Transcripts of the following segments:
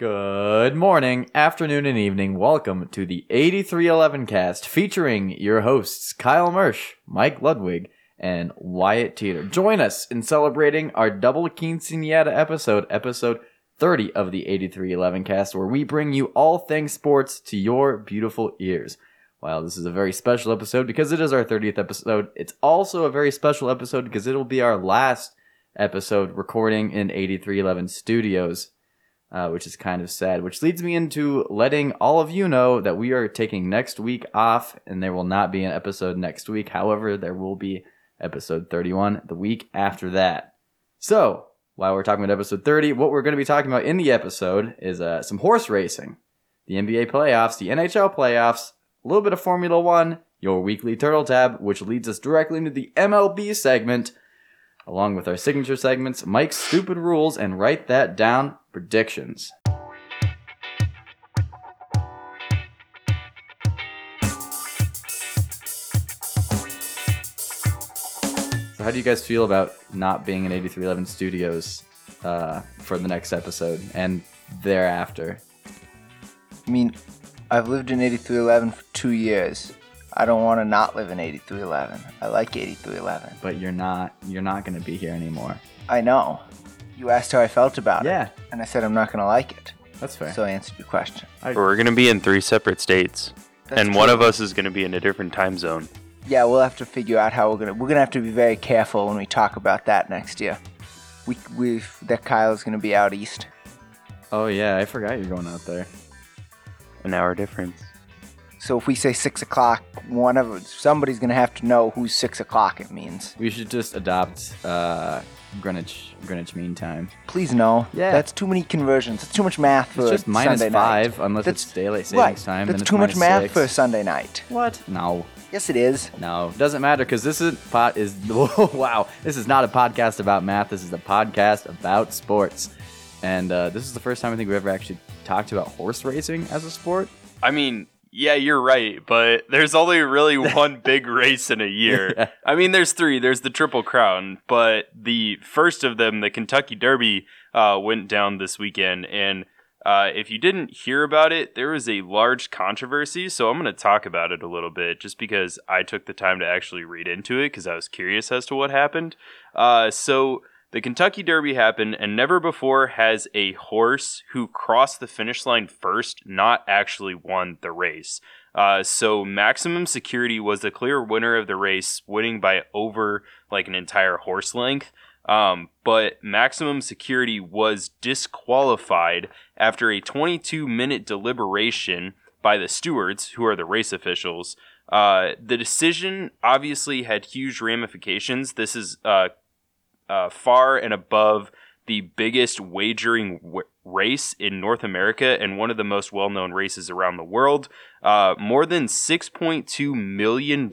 Good morning, afternoon, and evening. Welcome to the 8311 cast featuring your hosts Kyle Mersch, Mike Ludwig, and Wyatt Teeter. Join us in celebrating our double quinceanera episode, episode 30 of the 8311 cast, where we bring you all things sports to your beautiful ears. While this is a very special episode because it is our 30th episode, it's also a very special episode because it'll be our last episode recording in 8311 Studios uh, which is kind of sad. Which leads me into letting all of you know that we are taking next week off, and there will not be an episode next week. However, there will be episode 31 the week after that. So, while we're talking about episode 30, what we're going to be talking about in the episode is uh, some horse racing, the NBA playoffs, the NHL playoffs, a little bit of Formula One, your weekly Turtle Tab, which leads us directly into the MLB segment along with our signature segments, Mike's Stupid Rules, and Write That Down predictions. So, how do you guys feel about not being in 8311 Studios uh, for the next episode and thereafter? I mean, I've lived in 8311 for two years. I don't want to not live in 8311. I like 8311. But you're not. You're not going to be here anymore. I know. You asked how I felt about Yeah. it. Yeah. And I said I'm not going to like it. That's fair. So I answered your question. But we're gonna be in three separate states, That's and one of us is gonna be in a different time zone. Yeah, we'll have to figure out how we're gonna. We're gonna have to be very careful when we talk about that next year. We we that Kyle's gonna be out east. oh yeah, I forgot you're going out there. An hour difference. So if we say six o'clock, one of somebody's gonna have to know whose six o'clock it means. We should just adopt uh, Greenwich Greenwich Mean Time. Please no. Yeah. That's too many conversions. That's too much math for It's just minus Sunday night. five unless That's- it's daylight savings right. time. That's then it's too much math six. for a Sunday night. What? No, Yes, it is. no, doesn't matter because this is pot is wow. This is not a podcast about math. This is a podcast about sports, and uh, this is the first time I think we've ever actually talked about horse racing as a sport. I mean, yeah, you're right, but there's only really one big race in a year. Yeah. I mean, there's three. There's the Triple Crown, but the first of them, the Kentucky Derby, uh, went down this weekend. And uh, if you didn't hear about it, there was a large controversy. So I'm going to talk about it a little bit just because I took the time to actually read into it because I was curious as to what happened. Uh, so the Kentucky Derby happened, and never before has a horse who crossed the finish line first not actually won the race. Uh, so Maximum Security was the clear winner of the race, winning by over like an entire horse length. Um, but Maximum Security was disqualified after a 22 minute deliberation by the stewards, who are the race officials. Uh, the decision obviously had huge ramifications. This is uh, uh, far and above the biggest wagering w- race in North America and one of the most well known races around the world. Uh, more than $6.2 million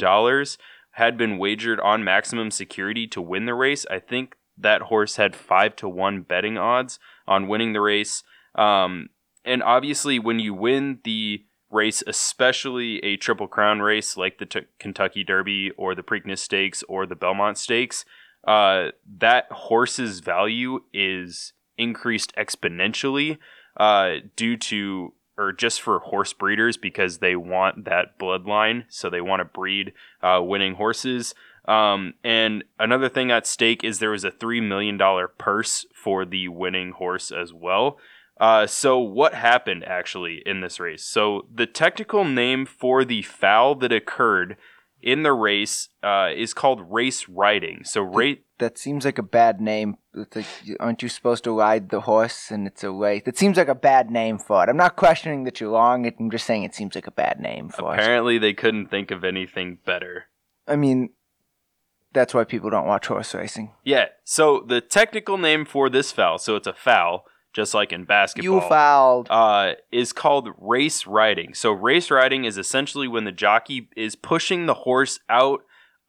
had been wagered on maximum security to win the race. I think that horse had 5 to 1 betting odds on winning the race. Um, and obviously, when you win the race, especially a Triple Crown race like the T- Kentucky Derby or the Preakness Stakes or the Belmont Stakes, uh, that horse's value is increased exponentially uh, due to or just for horse breeders because they want that bloodline so they want to breed uh, winning horses. Um, and another thing at stake is there was a $3 million purse for the winning horse as well. Uh, so what happened actually in this race? So the technical name for the foul that occurred in the race uh, is called race riding so rate That seems like a bad name. Like, aren't you supposed to ride the horse and it's a race? That seems like a bad name for it. I'm not questioning that you're wrong. I'm just saying it seems like a bad name for it. Apparently, they couldn't think of anything better. I mean, that's why people don't watch horse racing. Yeah. So the technical name for this foul, so it's a foul, just like in basketball. You fouled. uh, is called race riding. So race riding is essentially when the jockey is pushing the horse out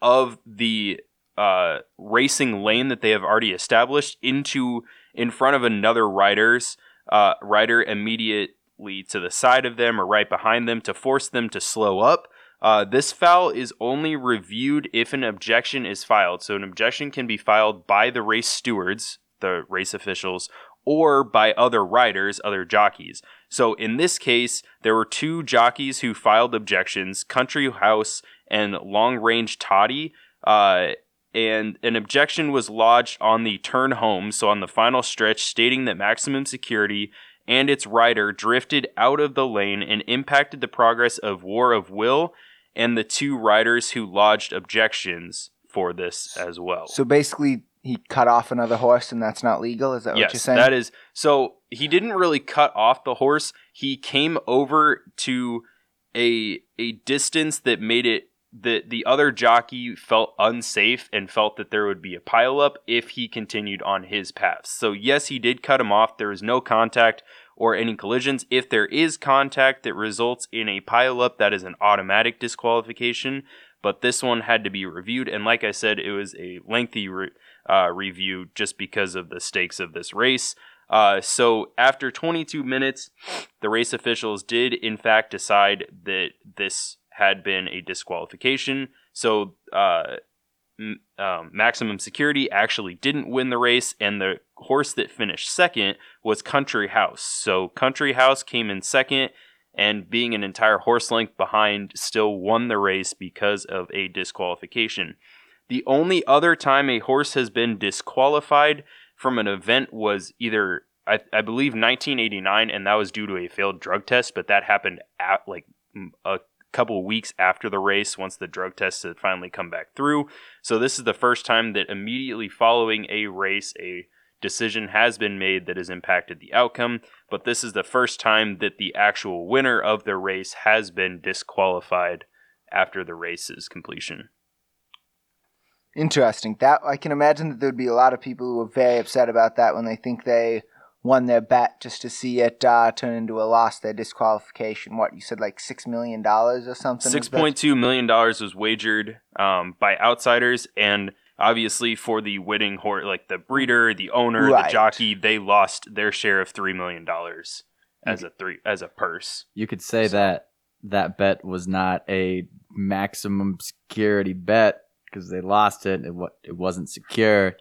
of the uh, racing lane that they have already established into in front of another rider's uh, rider immediately to the side of them or right behind them to force them to slow up. Uh, this foul is only reviewed if an objection is filed. So an objection can be filed by the race stewards, the race officials, or by other riders, other jockeys. So in this case, there were two jockeys who filed objections Country House and Long Range Toddy. Uh, and an objection was lodged on the turn home, so on the final stretch, stating that maximum security and its rider drifted out of the lane and impacted the progress of War of Will and the two riders who lodged objections for this as well. So basically, he cut off another horse, and that's not legal. Is that what you're yes, saying? that is. So he didn't really cut off the horse. He came over to a a distance that made it that the other jockey felt unsafe and felt that there would be a pileup if he continued on his path. So yes, he did cut him off. There is no contact or any collisions. If there is contact that results in a pileup, that is an automatic disqualification. But this one had to be reviewed, and like I said, it was a lengthy re- uh, review just because of the stakes of this race. Uh, so after 22 minutes, the race officials did in fact decide that this had been a disqualification. So uh, m- um, maximum security actually didn't win the race, and the horse that finished second was Country House. So Country House came in second, and being an entire horse length behind, still won the race because of a disqualification. The only other time a horse has been disqualified from an event was either I, I believe 1989, and that was due to a failed drug test, but that happened at like a couple weeks after the race once the drug tests had finally come back through. So this is the first time that immediately following a race, a decision has been made that has impacted the outcome, but this is the first time that the actual winner of the race has been disqualified after the race's completion. Interesting. That I can imagine that there would be a lot of people who are very upset about that when they think they won their bet just to see it uh, turn into a loss, their disqualification. What you said, like six million dollars or something? Six Is that- point two million dollars was wagered um, by outsiders, and obviously for the winning horse, like the breeder, the owner, Right. the jockey, they lost their share of three million dollars as a three as a purse. You could say that that bet was not a maximum security bet because they lost it. It, wa- it wasn't secure.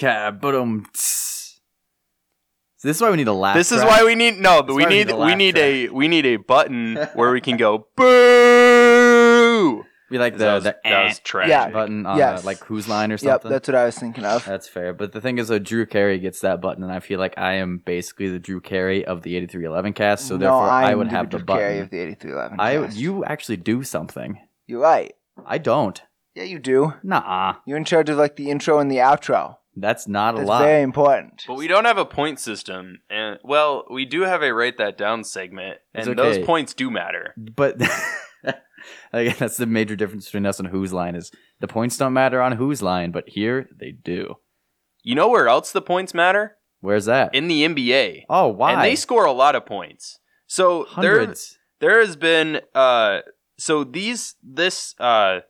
Yeah, but um. So this is why we need a laugh. this is why we need no, but we why we need need a we need a we need a button where we can go boo. we like the that was, the that was trash. Yeah. button on Yes. the, like whose line or something. Yep, that's what I was thinking of. That's fair. But the thing is, though, Drew Carey gets that button, and I feel like I am basically the Drew Carey of the 8311 cast, so no, therefore I I'm would have the Drew Carey button. of the 8311. I cast. you actually do something. You're right. I don't. Yeah, you do. Nah, You're in charge of like the intro and the outro. that's not a That's lot. very important. But we don't have a point system, and well, we do have a write that down segment, and It's those okay. points do matter. But again, that's the major difference between us and whose line is the points don't matter on whose line, but here they do. You know where else the points matter? Where's that? In the NBA. oh, why? And they score a lot of points. So there, Hundreds. there has been uh, so these this uh,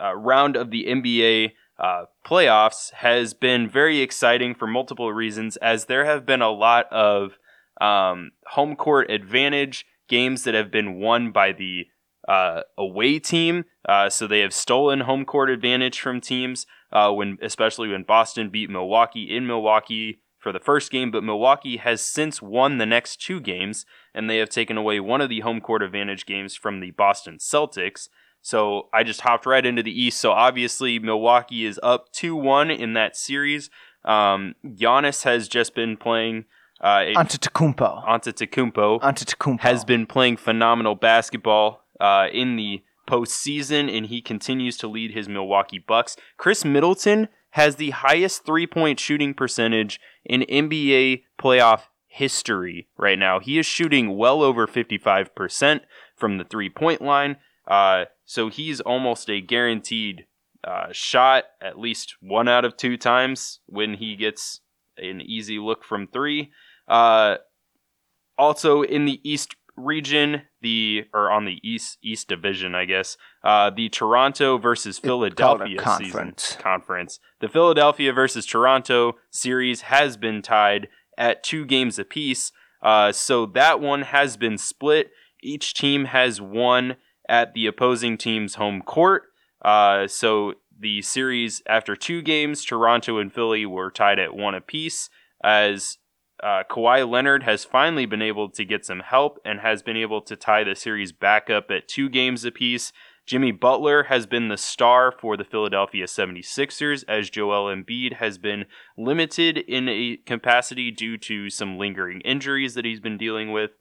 uh, round of the NBA uh, playoffs has been very exciting for multiple reasons, as there have been a lot of um, home court advantage games that have been won by the uh, away team. Uh, so they have stolen home court advantage from teams uh, when, especially when Boston beat Milwaukee in Milwaukee for the first game. But Milwaukee has since won the next two games, and they have taken away one of the home court advantage games from the Boston Celtics. So I just hopped right into the East. So obviously Milwaukee is up two one in that series. Um, Giannis has just been playing. Uh, a- Antetokounmpo. Antetokounmpo Antetokounmpo has been playing phenomenal basketball uh, in the postseason, and he continues to lead his Milwaukee Bucks. Khris Middleton has the highest three-point shooting percentage in NBA playoff history right now. He is shooting well over 55% from the three-point line, uh, so he's almost a guaranteed uh, shot at least one out of two times when he gets an easy look from three. Uh, also in the East region, the or on the East East Division, I guess, uh, the Toronto versus Philadelphia conference. season conference. The Philadelphia versus Toronto series has been tied at two games apiece. Uh, so that one has been split. Each team has won at the opposing team's home court. Uh, so the series after two games, Toronto and Philly were tied at one apiece. As uh, Kawhi Leonard has finally been able to get some help and has been able to tie the series back up at two games apiece. Jimmy Butler has been the star for the Philadelphia 76ers, as Joel Embiid has been limited in a capacity due to some lingering injuries that he's been dealing with.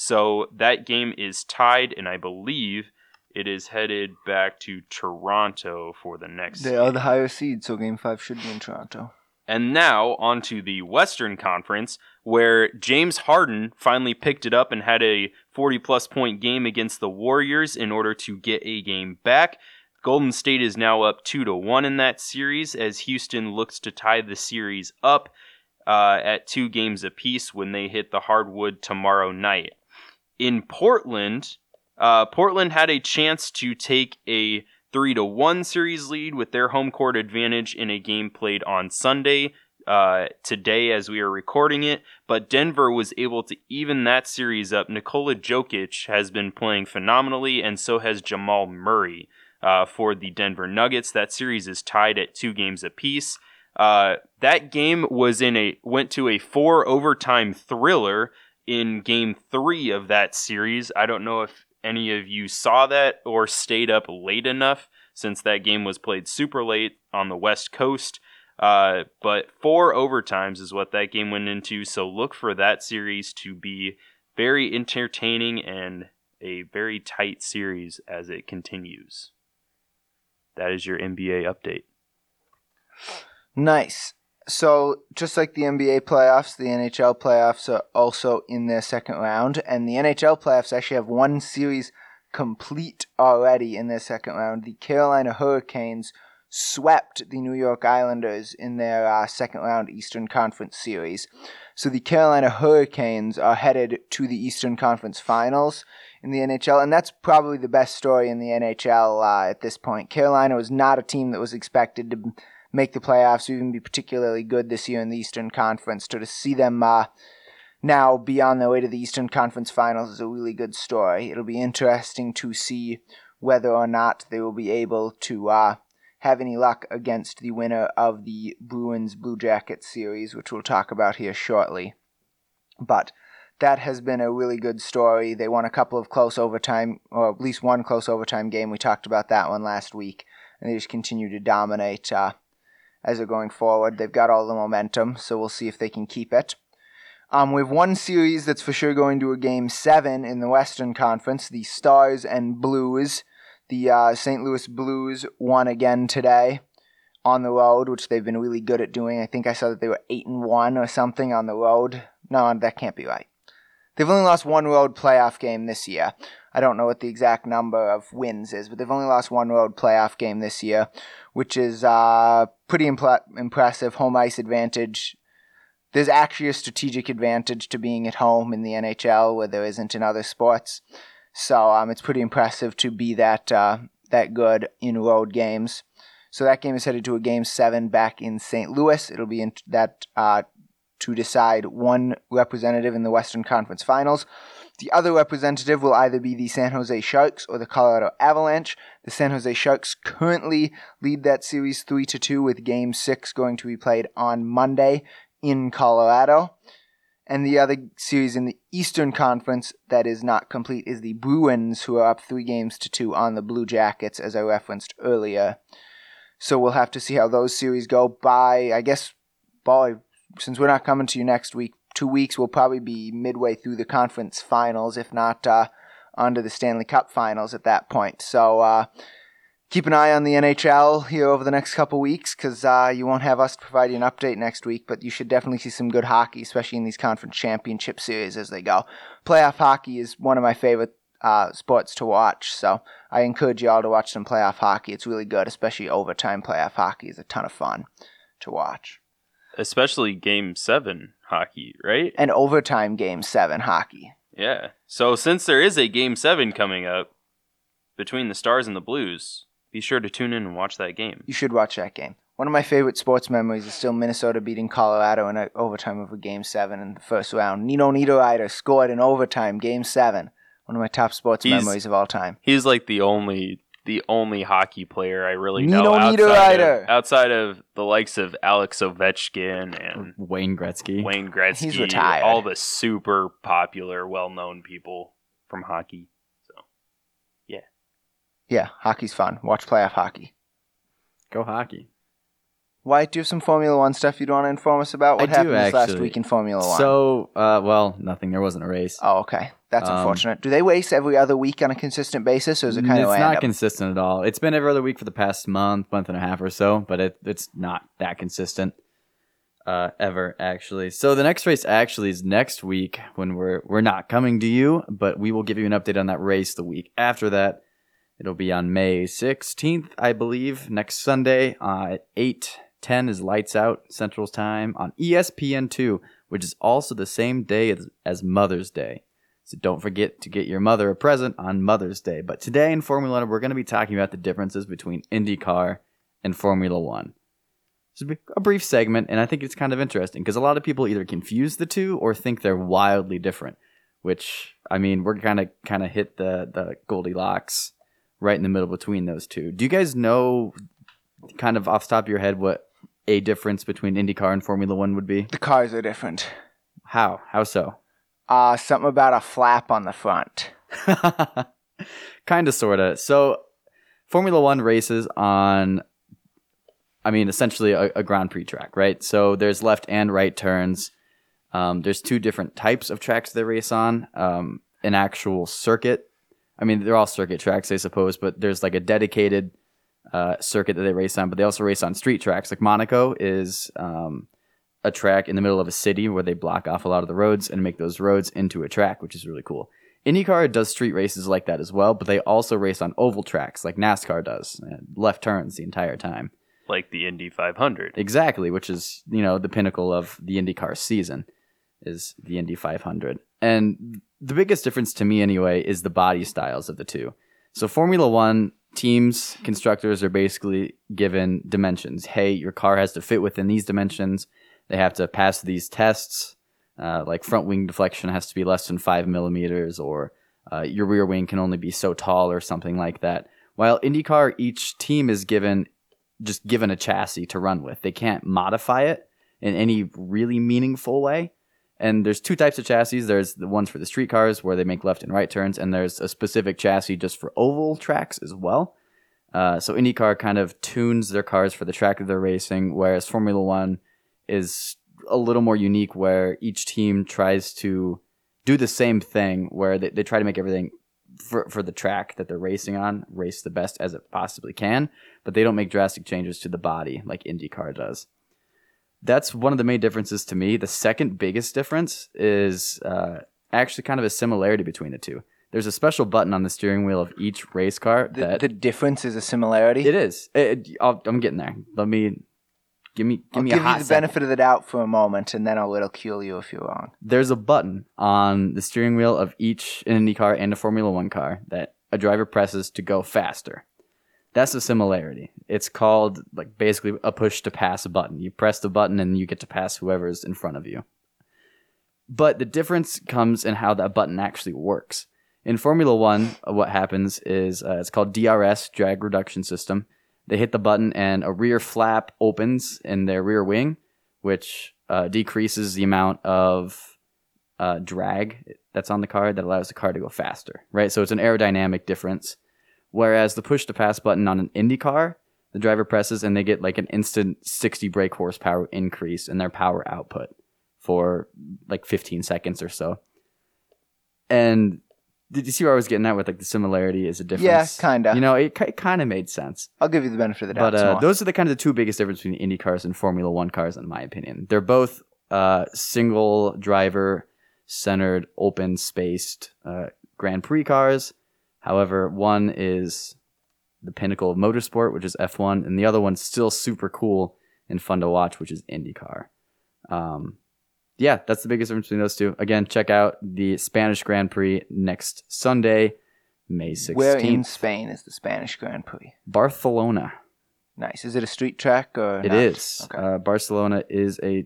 So that game is tied, and I believe it is headed back to Toronto for the next. They are the higher seed, so Game Five should be in Toronto. And now onto the Western Conference, where James Harden finally picked it up and had a 40 plus point game against the Warriors in order to get a game back. Golden State is now up 2 to 1 in that series as Houston looks to tie the series up uh, at two games apiece when they hit the hardwood tomorrow night. In Portland, uh, Portland had a chance to take a three to one series lead with their home court advantage in a game played on Sunday. Uh, today, as we are recording it, but Denver was able to even that series up. Nikola Jokic has been playing phenomenally, and so has Jamal Murray uh, for the Denver Nuggets. That series is tied at two games apiece. Uh, that game was in a went to a four overtime thriller in Game Three of that series. I don't know if any of you saw that or stayed up late enough since that game was played super late on the West Coast. Uh, but four overtimes is what that game went into. So look for that series to be very entertaining and a very tight series as it continues. That is your NBA update. Nice. So, just like the NBA playoffs, the NHL playoffs are also in their second round, and the NHL playoffs actually have one series complete already in their second round. The Carolina Hurricanes swept the New York Islanders in their uh, second round Eastern Conference series. So, the Carolina Hurricanes are headed to the Eastern Conference Finals in the NHL, and that's probably the best story in the NHL uh, at this point. Carolina was not a team that was expected to make the playoffs even be particularly good this year in the Eastern Conference. So to see them uh, now be on their way to the Eastern Conference Finals is a really good story. It'll be interesting to see whether or not they will be able to uh, have any luck against the winner of the Bruins Blue Jackets series, which we'll talk about here shortly. But that has been a really good story. They won a couple of close overtime, or at least one close overtime game. We talked about that one last week, and they just continue to dominate. Uh, as they're going forward. They've got all the momentum, so we'll see if they can keep it. Um, we have one series that's for sure going to a game seven in the Western Conference. The Stars and Blues. The uh, St. Louis Blues won again today on the road, which they've been really good at doing. I think I saw that they were eight and one or something on the road. No, that can't be right. They've only lost one road playoff game this year. I don't know what the exact number of wins is, but they've only lost one road playoff game this year, which is uh, pretty impressive. Home ice advantage. There's actually a strategic advantage to being at home in the NHL where there isn't in other sports. So um, it's pretty impressive to be that uh, that good in road games. So that game is headed to a game seven back in St. Louis. It'll be in that uh, to decide one representative in the Western Conference Finals. The other representative will either be the San Jose Sharks or the Colorado Avalanche. The San Jose Sharks currently lead that series 3 to 2 with game 6 going to be played on Monday in Colorado. And the other series in the Eastern Conference that is not complete is the Bruins, who are up three games to two on the Blue Jackets, as I referenced earlier. So we'll have to see how those series go by, I guess, boy, since we're not coming to you next week, two weeks, we'll probably be midway through the conference finals, if not uh, onto the Stanley Cup finals at that point. So uh, keep an eye on the NHL here over the next couple weeks because uh, you won't have us provide you an update next week, but you should definitely see some good hockey, especially in these conference championship series as they go. Playoff hockey is one of my favorite uh, sports to watch, so I encourage you all to watch some playoff hockey. It's really good, especially overtime playoff hockey is a ton of fun to watch. Especially game seven hockey, right? And overtime game seven hockey. Yeah. So since there is a game seven coming up between the Stars and the Blues, be sure to tune in and watch that game. You should watch that game. One of my favorite sports memories is still Minnesota beating Colorado in an overtime of a game seven in the first round. Nino Niederreiter scored in overtime, game seven. One of my top sports He's- memories of all time. He's like the only the only hockey player I really Nino know outside of, outside of the likes of Alex Ovechkin and Wayne Gretzky. Wayne Gretzky. He's retired. All the super popular, well-known people from hockey. So Yeah, Yeah, hockey's fun. Watch playoff hockey. Go hockey. Wyatt, do you have some Formula One stuff you'd want to inform us about? What I happened this last week in Formula One? So, uh, well, nothing. There wasn't a race. oh, okay. That's Um, unfortunate. Do they race every other week on a consistent basis, or is it kind it's of not random? consistent at all. It's been every other week for the past month, month and a half or so, but it, it's not that consistent uh, ever actually. So the next race actually is next week when we're we're not coming to you, but we will give you an update on that race the week after that. It'll be on May 16th, I believe, next Sunday uh, at 8 10 is lights out Central Time on E ESPN2, which is also the same day as, as Mother's Day. So don't forget to get your mother a present on Mother's Day. But today in Formula One, we're going to be talking about the differences between IndyCar and Formula One. This will be a brief segment, and I think it's kind of interesting because a lot of people either confuse the two or think they're wildly different. Which I mean, we're kind of kind of hit the the Goldilocks right in the middle between those two. Do you guys know, kind of off the top of your head, what a difference between IndyCar and Formula One would be? the cars are different. How? How so? Uh, something about a flap on the front. kind of, sort of. So, Formula One races on, I mean, essentially a, a Grand Prix track, right? So, there's left and right turns. Um, there's two different types of tracks they race on. Um, an actual circuit. I mean, they're all circuit tracks, I suppose, but there's like a dedicated uh, circuit that they race on. But they also race on street tracks. Like Monaco is um, a track in the middle of a city where they block off a lot of the roads and make those roads into a track, which is really cool. IndyCar does street races like that as well, but they also race on oval tracks like NASCAR does, uh, left turns the entire time. like the Indy 500. Exactly, which is you know the pinnacle of the IndyCar season, is the Indy 500. And the biggest difference to me anyway is the body styles of the two. So Formula One teams, constructors are basically given dimensions. Hey, your car has to fit within these dimensions. They have to pass these tests. Uh, like front wing deflection has to be less than five millimeters, or uh, your rear wing can only be so tall, or something like that. While IndyCar, each team is given just given a chassis to run with. They can't modify it in any really meaningful way. And there's two types of chassis. There's the ones for the street cars where they make left and right turns, and there's a specific chassis just for oval tracks as well. Uh, so IndyCar kind of tunes their cars for the track that they're racing, whereas Formula One is a little more unique, where each team tries to do the same thing, where they, they try to make everything for, for the track that they're racing on race the best as it possibly can, but they don't make drastic changes to the body like IndyCar does. That's one of the main differences to me. The second biggest difference is uh, actually kind of a similarity between the two. There's a special button on the steering wheel of each race car The, that the difference is a similarity. it is. It, I'll, I'm getting there. Let me give me give I'll me give a hot you the second. benefit of the doubt for a moment, and then I'll ridicule you if you're wrong. there's a button on the steering wheel of each Indy car and a Formula One car that a driver presses to go faster. That's a similarity. It's called like basically a push to pass button. You press the button and you get to pass whoever's in front of you. But the difference comes in how that button actually works. In Formula One, what happens is uh, it's called DRS, drag reduction system. They hit the button and a rear flap opens in their rear wing, which uh, decreases the amount of uh, drag that's on the car that allows the car to go faster, right? So it's an aerodynamic difference. Whereas the push to pass button on an Indy car, the driver presses and they get like an instant 60 brake horsepower increase in their power output for like 15 seconds or so. And did you see where I was getting at with like the similarity is a difference? Yeah, kinda. You know, it, it kind of made sense. I'll give you the benefit of the doubt. But uh, those are the kind of the two biggest differences between Indy cars and Formula One cars, in my opinion. They're both uh, single driver centered, open spaced uh, Grand Prix cars. However, one is the pinnacle of motorsport, which is F1, and the other one's still super cool and fun to watch, which is IndyCar. Um, yeah, that's the biggest difference between those two. Again, check out the Spanish Grand Prix next Sunday, May 16th. Where in Spain is the Spanish Grand Prix? Barcelona. Nice. Is it a street track or It not? is. Okay. Uh, Barcelona is a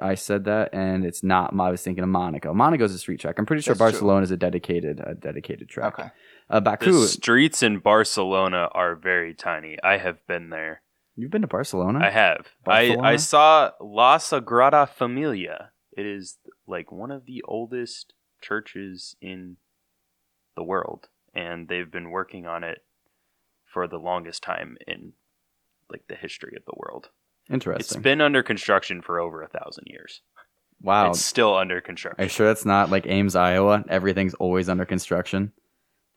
I said that, and it's not. I was thinking of Monaco. Monaco's a street track. I'm pretty sure That's true. Barcelona is a dedicated, a dedicated track. Okay. Uh, The streets in Barcelona are very tiny. I have been there. You've been to Barcelona? I have. I, I saw La Sagrada Familia. It is like one of the oldest churches in the world, and they've been working on it for the longest time in like the history of the world. Interesting. It's been under construction for over a thousand years. wow. It's still under Are construction. you sure that's not like Ames, Iowa? Everything's always under construction.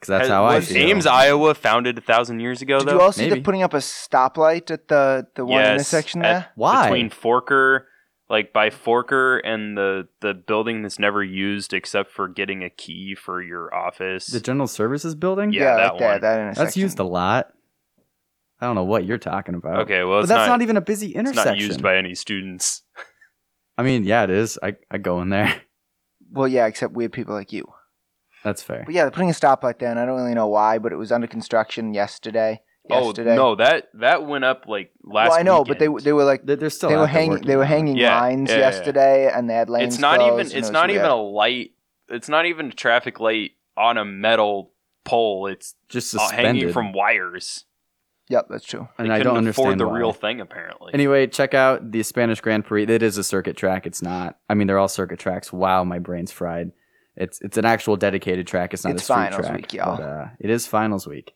Because that's Has- how I was feel. Ames, Iowa, founded a thousand years ago. Did though you all see Maybe. they're putting up a stoplight at the the one Yes, intersection at- there? Why? between Forker, like by Forker and the the building that's never used except for getting a key for your office. the General Services building. Yeah, that right there, one. that intersection. that's used a lot. I don't know what you're talking about. okay, well, but that's not, not, even a busy it's intersection. not used by any students. I mean, yeah, it is. I I go in there. Well, yeah, except weird people like you. That's fair. But yeah, they're putting a stoplight there, and I don't really know why, but it was under construction yesterday. Yesterday. Oh no, that that went up like last. well, I know, but they they were like They're, they're still they were hanging they were hanging Yeah, lines yeah, yeah. yesterday, and they had lanes. It's not even. closed, and It's it was not even a light. It's not even a traffic light on a metal pole. It's just uh, suspended. hanging from wires. Yep, that's true. and I don't couldn't afford understand the why. real thing. Apparently, Anyway, check out the Spanish Grand Prix. It is a circuit track. It's not. I mean, they're all circuit tracks. Wow, my brain's fried. It's it's an actual dedicated track. It's not It's a street finals track. week, y'all. But, uh, it is finals week.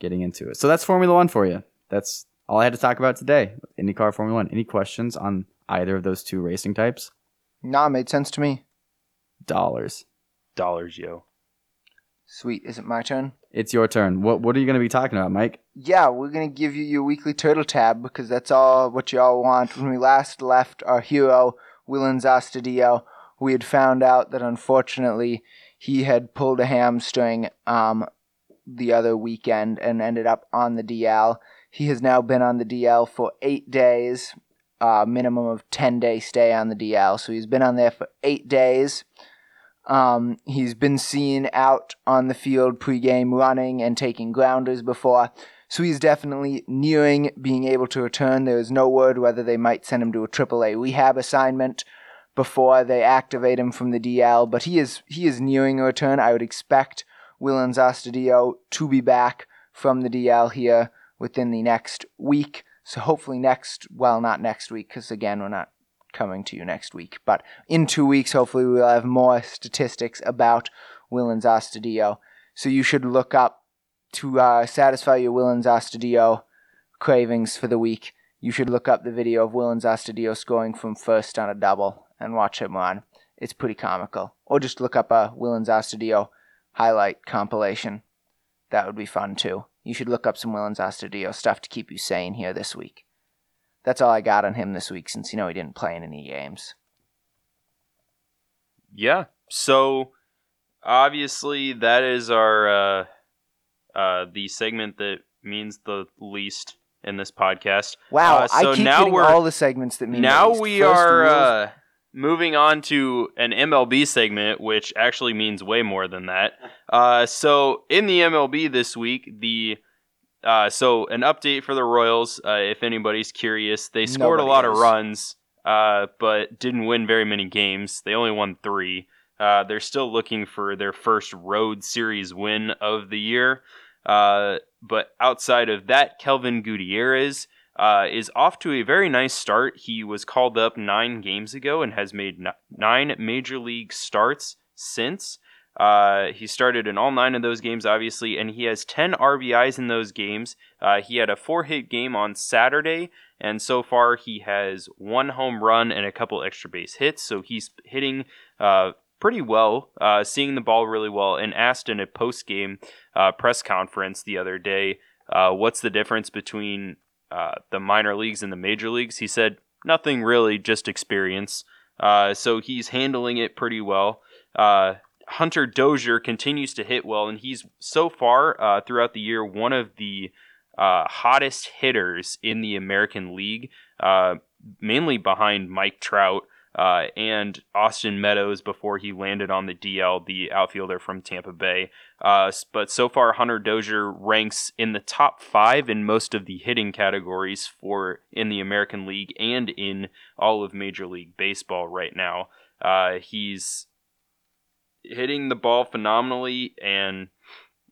Getting into it. So that's Formula One for you. That's all I had to talk about today. IndyCar Formula One. Any questions on either of those two racing types? Nah, it made sense to me. Dollars. dollars, yo. Sweet. Is it my turn? It's your turn. What What are you going to be talking about, Mike? Yeah, we're gonna give you your weekly turtle tab because that's all what y'all want. When we last left our hero, Willians Astudillo, we had found out that unfortunately he had pulled a hamstring um the other weekend and ended up on the DL. He has now been on the DL for eight days, uh, minimum of ten day stay on the DL. So he's been on there for eight days. Um, he's been seen out on the field pregame running and taking grounders before. So he's definitely nearing being able to return. There is no word whether they might send him to a AAA rehab assignment before they activate him from the DL, but he is he is nearing a return. I would expect Willians Astudillo to be back from the DL here within the next week. So hopefully next, well, not next week, because again, we're not coming to you next week, but in two weeks, hopefully we'll have more statistics about Willians Astudillo. So you should look up to uh, satisfy your Willians Astudillo cravings for the week. You should look up the video of Willians Astudillo scoring from first on a double and watch him run. It's pretty comical. Or just look up a Willians Astudillo highlight compilation. That would be fun too. You should look up some Willians Astudillo stuff to keep you sane here this week. That's all I got on him this week since you know he didn't play in any games. Yeah. So obviously that is our uh uh the segment that means the least in this podcast. Wow, Uh, so I keep now getting we're- all the segments that mean now least. we are uh moving on to an MLB segment which actually means way more than that. Uh so in the MLB this week the uh, so an update for the Royals, uh, if anybody's curious, they scored Nobody a lot of runs, uh, but didn't win very many games. They only won three. Uh, they're still looking for their first road series win of the year. Uh, but outside of that, Kelvin Gutierrez uh, is off to a very nice start. He was called up nine games ago and has made n- nine major league starts since. Uh, he started in all nine of those games, obviously, and he has 10 RBIs in those games. Uh, he had a four hit game on Saturday, and so far he has one home run and a couple extra base hits. So he's hitting uh, pretty well, uh, seeing the ball really well, and asked in a post game uh, press conference the other day, uh, what's the difference between uh, the minor leagues and the major leagues? He said, nothing really, just experience. Uh, so he's handling it pretty well. Uh, Hunter Dozier continues to hit well, and he's so far uh, throughout the year one of the uh, hottest hitters in the American League, uh, mainly behind Mike Trout. Uh, and Austin Meadows before he landed on the DL, the outfielder from Tampa Bay. Uh, but so far, Hunter Dozier ranks in the top five in most of the hitting categories for in the American League and in all of Major League Baseball right now. Uh, he's hitting the ball phenomenally and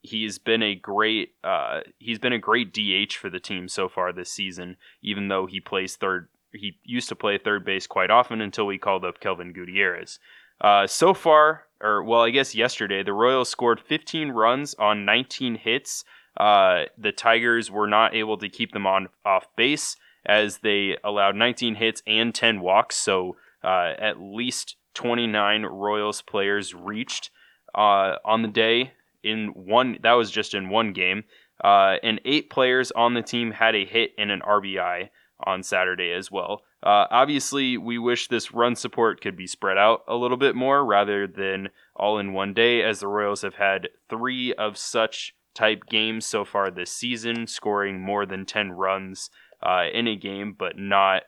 he's been a great uh, he's been a great DH for the team so far this season. Even though he plays third, he used to play third base quite often until we called up Kelvin Gutierrez. Uh, so far, or well, I guess yesterday, the Royals scored 15 runs on 19 hits. Uh, the Tigers were not able to keep them on off base as they allowed 19 hits and 10 walks. So uh, at least 29 Royals players reached uh, on the day in one. That was just in one game. Uh, and eight players on the team had a hit and an RBI on Saturday as well. Uh, obviously, we wish this run support could be spread out a little bit more rather than all in one day, as the Royals have had three of such type games so far this season, scoring more than 10 runs uh, in a game, but not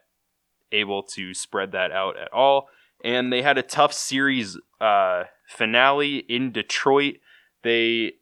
able to spread that out at all. And they had a tough series uh, finale in Detroit they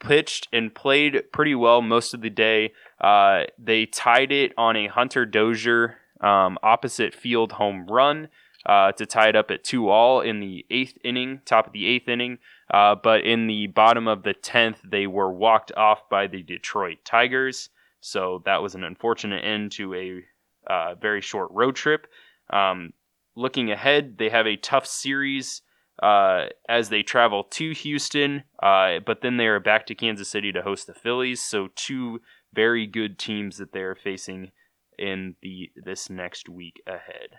pitched and played pretty well most of the day. Uh, they tied it on a Hunter Dozier um, opposite field home run uh, to tie it up at two all in the eighth inning, top of the eighth inning. Uh, but in the bottom of the tenth, they were walked off by the Detroit Tigers. So that was an unfortunate end to a uh, very short road trip. Um, looking ahead, they have a tough series uh, as they travel to Houston, uh, but then they are back to Kansas City to host the Phillies. So two very good teams that they are facing in the this next week ahead.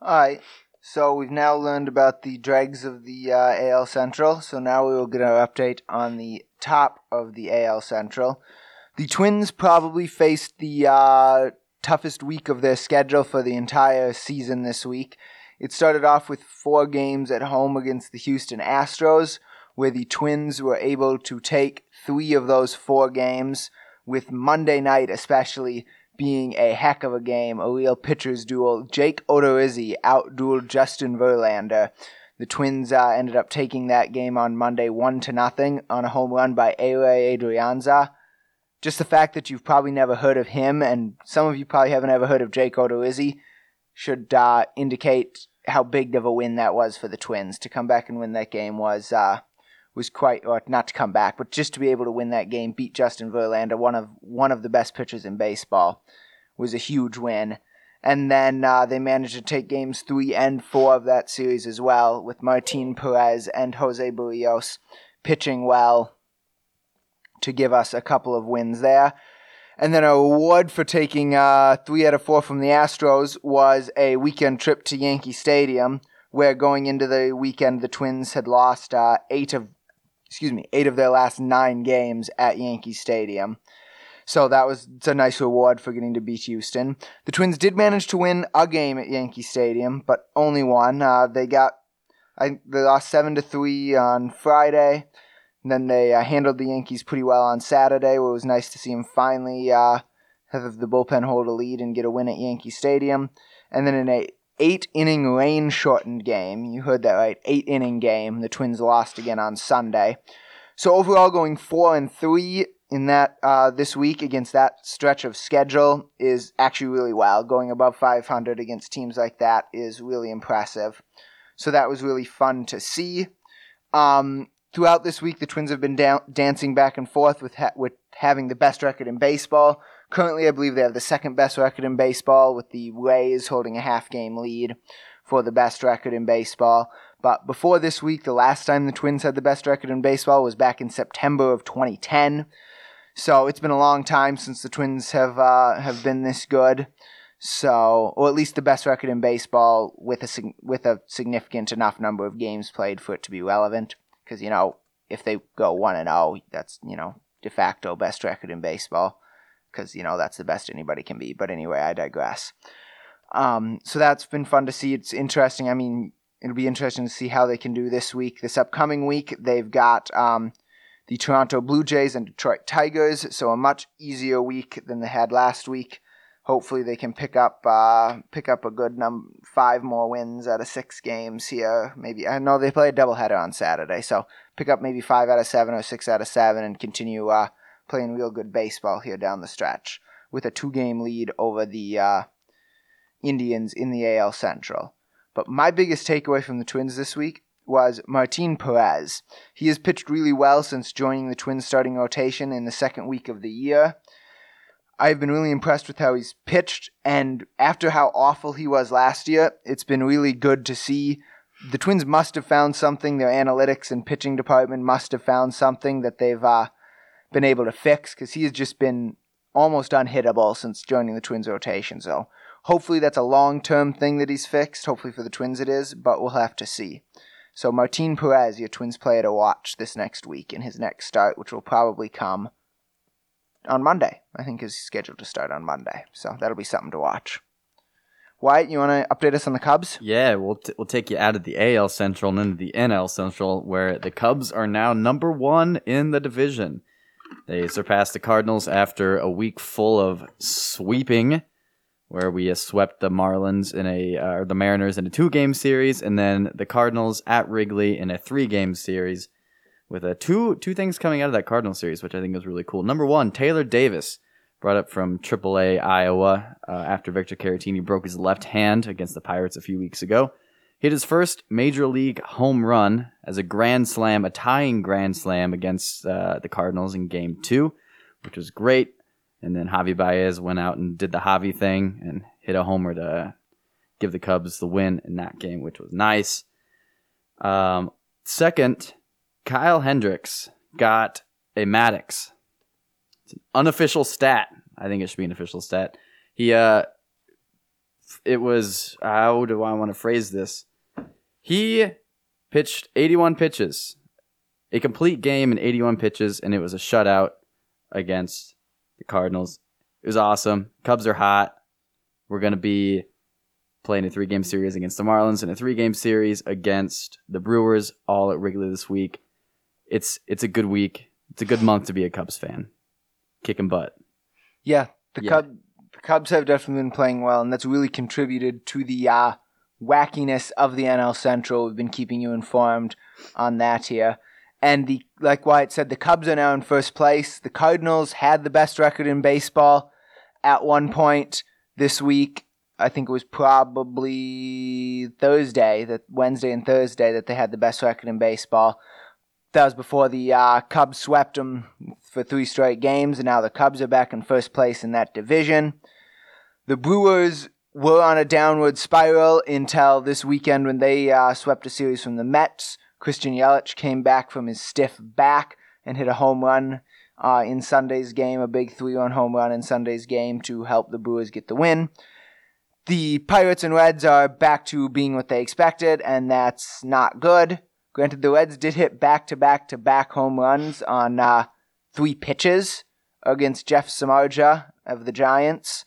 All right. So we've now learned about the dregs of the uh, AL Central. So now we will get our update on the top of the AL Central. The Twins probably faced the uh, toughest week of their schedule for the entire season this week. It started off with four games at home against the Houston Astros, where the Twins were able to take three of those four games, with Monday night especially being a heck of a game, a real pitcher's duel. Jake Odorizzi outdueled Justin Verlander. The Twins uh, ended up taking that game on Monday one to nothing on a home run by Ehire Adrianza. Just the fact that you've probably never heard of him, and some of you probably haven't ever heard of Jake Odorizzi, should uh, indicate how big of a win that was for the Twins to come back and win that game was uh, was quite or not to come back, but just to be able to win that game, beat Justin Verlander, one of one of the best pitchers in baseball, was a huge win. And then uh, they managed to take games three and four of that series as well, with Martin Perez and Jose Berrios pitching well to give us a couple of wins there. And then a reward for taking uh, three out of four from the Astros was a weekend trip to Yankee Stadium, where going into the weekend the Twins had lost uh, eight of, excuse me, eight of their last nine games at Yankee Stadium. So that was a nice reward for getting to beat Houston. The Twins did manage to win a game at Yankee Stadium, but only one. Uh, they got, I, they lost seven to three on Friday. And then they uh, handled the Yankees pretty well on Saturday, where it was nice to see them finally uh, have the bullpen hold a lead and get a win at Yankee Stadium. And then in a eight inning rain shortened game, you heard that right, eight inning game, the Twins lost again on Sunday. So overall, going four and three in that uh, this week against that stretch of schedule is actually really well. Going above 500 against teams like that is really impressive. So that was really fun to see. Um, Throughout this week, the Twins have been da- dancing back and forth with ha- with having the best record in baseball. Currently, I believe they have the second best record in baseball, with the Rays holding a half game lead for the best record in baseball. But before this week, the last time the Twins had the best record in baseball was back in September of 2010. So it's been a long time since the Twins have uh, have been this good. So, or at least the best record in baseball with a with a significant enough number of games played for it to be relevant because you know if they go one and zero, oh, that's you know de facto best record in baseball because you know that's the best anybody can be. But anyway, I digress. Um, so that's been fun to see. It's interesting. I mean, it'll be interesting to see how they can do this week. This upcoming week, they've got um, the Toronto Blue Jays and Detroit Tigers, so a much easier week than they had last week. hopefully they can pick up uh, pick up a good num five more wins out of six games here. Maybe I know they play a doubleheader on Saturday, so pick up maybe five out of seven or six out of seven and continue uh, playing real good baseball here down the stretch with a two game lead over the uh, Indians in the AL Central. But my biggest takeaway from the Twins this week was Martin Perez. He has pitched really well since joining the Twins starting rotation in the second week of the year. I've been really impressed with how he's pitched, and after how awful he was last year, it's been really good to see. The Twins must have found something. Their analytics and pitching department must have found something that they've uh, been able to fix because he has just been almost unhittable since joining the Twins rotation. So hopefully that's a long term thing that he's fixed. Hopefully for the Twins it is, but we'll have to see. So Martin Perez, your Twins player to watch this next week in his next start, which will probably come on Monday. I think is scheduled to start on Monday, so that'll be something to watch. Wyatt, you want to update us on the Cubs? Yeah, we'll t- we'll take you out of the AL Central and into the NL Central, where the Cubs are now number one in the division. They surpassed the Cardinals after a week full of sweeping, where we swept the Marlins in a uh, or the Mariners in a two-game series, and then the Cardinals at Wrigley in a three-game series with a two two things coming out of that Cardinal series, which I think is really cool. Number one, Taylor Davis, brought up from AAA Iowa uh, after Victor Caratini broke his left hand against the Pirates a few weeks ago. Hit his first major league home run as a grand slam, a tying grand slam against uh, the Cardinals in Game Two, which was great. And then Javi Baez went out and did the Javi thing and hit a homer to give the Cubs the win in that game, which was nice. Um, second, Kyle Hendricks got a Maddux. It's an unofficial stat. I think it should be an official stat. He uh it was how do I want to phrase this? He pitched 81 pitches. A complete game in 81 pitches and it was a shutout against the Cardinals. It was awesome. Cubs are hot. We're going to be playing a three-game series against the Marlins and a three-game series against the Brewers all at Wrigley this week it's it's a good week. It's a good month to be a Cubs fan. Kicking butt. Yeah, the Yeah. Cub the Cubs have definitely been playing well, and that's really contributed to the uh, wackiness of the NL Central. We've been keeping you informed on that here. And the like Wyatt said, the Cubs are now in first place. The Cardinals had the best record in baseball at one point this week. I think it was probably Thursday, that Wednesday and Thursday, that they had the best record in baseball. That was before the uh, Cubs swept them for three straight games, and now the Cubs are back in first place in that division. The Brewers were on a downward spiral until this weekend when they uh, swept a series from the Mets. Christian Yelich came back from his stiff back and hit a home run uh, in Sunday's game, a big three-run home run in Sunday's game to help the Brewers get the win. The Pirates and Reds are back to being what they expected, and that's not good. Granted, the Reds did hit back to back to back home runs on uh, three pitches against Jeff Samardzija of the Giants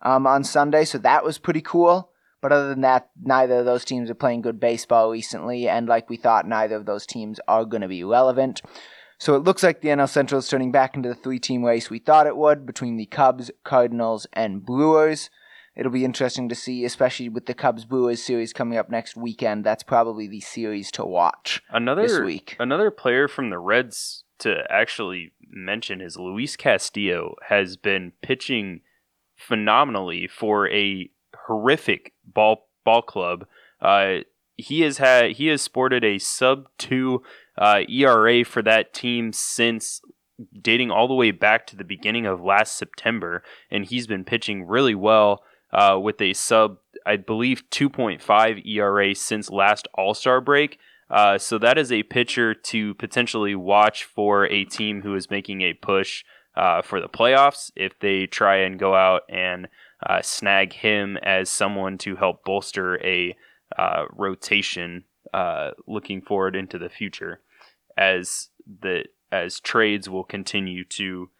um, on Sunday, so that was pretty cool. But other than that, neither of those teams are playing good baseball recently, and like we thought, neither of those teams are going to be relevant. So it looks like the NL Central is turning back into the three team race we thought it would between the Cubs, Cardinals, and Brewers. It'll be interesting to see, especially with the Cubs Brewers series coming up next weekend. That's probably the series to watch Another this week. another player from the Reds to actually mention is Luis Castillo has been pitching phenomenally for a horrific ball ball club. Uh, he has had he has sported a sub two uh, ERA for that team since dating all the way back to the beginning of last September, and he's been pitching really well uh, with a sub I believe 2.5 ERA since last All Star break. Uh, so that is a pitcher to potentially watch for a team who is making a push uh, for the playoffs. If they try and go out and uh, snag him as someone to help bolster a uh, rotation uh, looking forward into the future as the as trades will continue to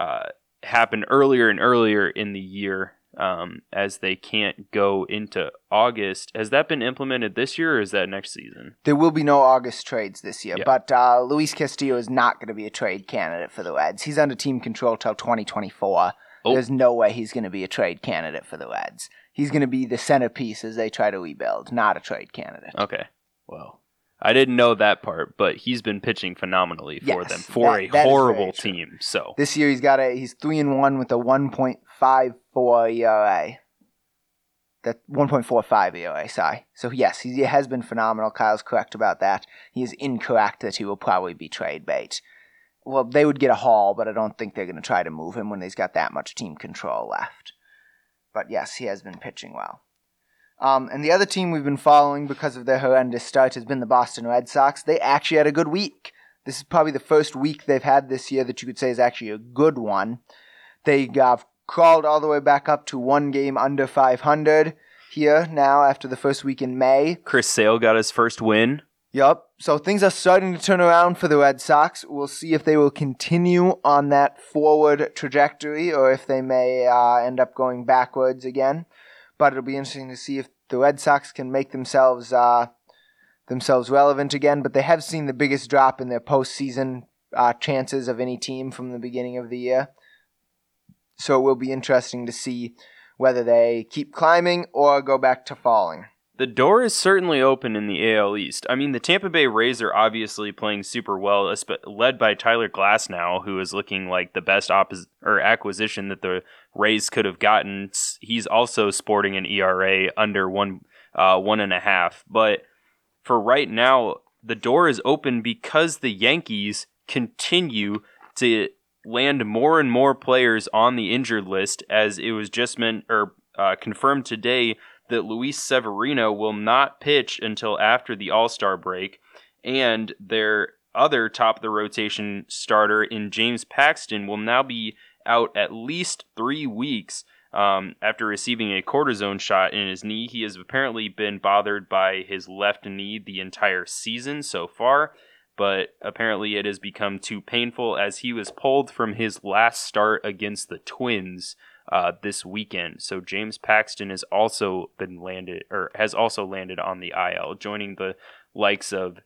uh, happen earlier and earlier in the year um, as they can't go into August. Has that been implemented this year or is that next season? There will be no August trades this year, but uh, Luis Castillo is not going to be a trade candidate for the Reds. He's under team control till 2024, Oh. There's no way he's going to be a trade candidate for the Reds. He's going to be the centerpiece as they try to rebuild, not a trade candidate. Okay. Well, I didn't know that part, but he's been pitching phenomenally for Yes, them for that- a that horrible team. So This year he's got a he's three and one with a 1.54 ERA. That 1.45 ERA. Sorry. So yes, he has been phenomenal. Kyle's correct about that. He is incorrect that he will probably be trade bait. Well, they would get a haul, but I don't think they're going to try to move him when he's got that much team control left. But yes, he has been pitching well. Um, and the other team we've been following because of their horrendous start has been the Boston Red Sox. They actually had a good week. This is probably the first week they've had this year that you could say is actually a good one. They uh, crawled all the way back up to one game under 500 here now after the first week in May. Chris Sale got his first win. Yup. So things are starting to turn around for the Red Sox. We'll see if they will continue on that forward trajectory or if they may uh, end up going backwards again. But it'll be interesting to see if the Red Sox can make themselves uh, themselves relevant again. But they have seen the biggest drop in their postseason uh, chances of any team from the beginning of the year. So it will be interesting to see whether they keep climbing or go back to falling. The door is certainly open in the AL East. I mean, the Tampa Bay Rays are obviously playing super well, led by Tyler Glasnow, who is looking like the best oppos- or acquisition that the Rays could have gotten. He's also sporting an ERA under one uh, one and a half. But for right now, the door is open because the Yankees continue to land more and more players on the injured list, as it was just meant or uh, confirmed today that Luis Severino will not pitch until after the All Star break, and their other top of the rotation starter in James Paxton will now be out at least three weeks um, after receiving a cortisone shot in his knee. He has apparently been bothered by his left knee the entire season so far, but apparently it has become too painful as he was pulled from his last start against the Twins uh, this weekend. So James Paxton has also been landed or has also landed on the IL, joining the likes of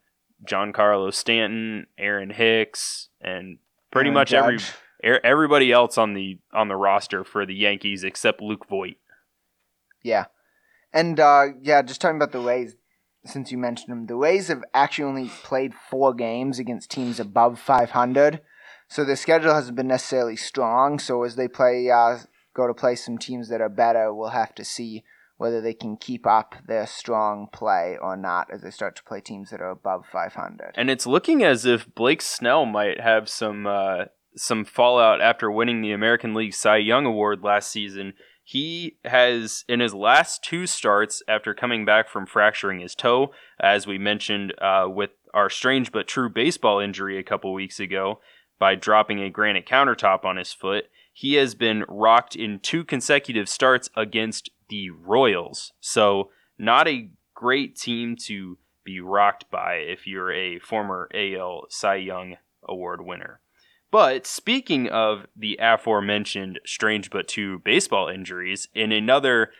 Giancarlo Stanton, Aaron Hicks, and pretty Aaron much every Judge. er- everybody else on the on the roster for the Yankees except Luke Voit. Yeah. And uh, yeah, just talking about the Rays, since you mentioned them, the Rays have actually only played four games against teams above 500. So their schedule hasn't been necessarily strong. So as they play, uh, go to play some teams that are better, we'll have to see whether they can keep up their strong play or not as they start to play teams that are above 500. And it's looking as if Blake Snell might have some uh, some fallout after winning the American League Cy Young Award last season. He has, in his last two starts after coming back from fracturing his toe, as we mentioned uh, with our strange but true baseball injury a couple weeks ago, by dropping a granite countertop on his foot, he has been rocked in two consecutive starts against the Royals. So, not a great team to be rocked by if you're a former AL Cy Young Award winner. But speaking of the aforementioned strange but true baseball injuries, in another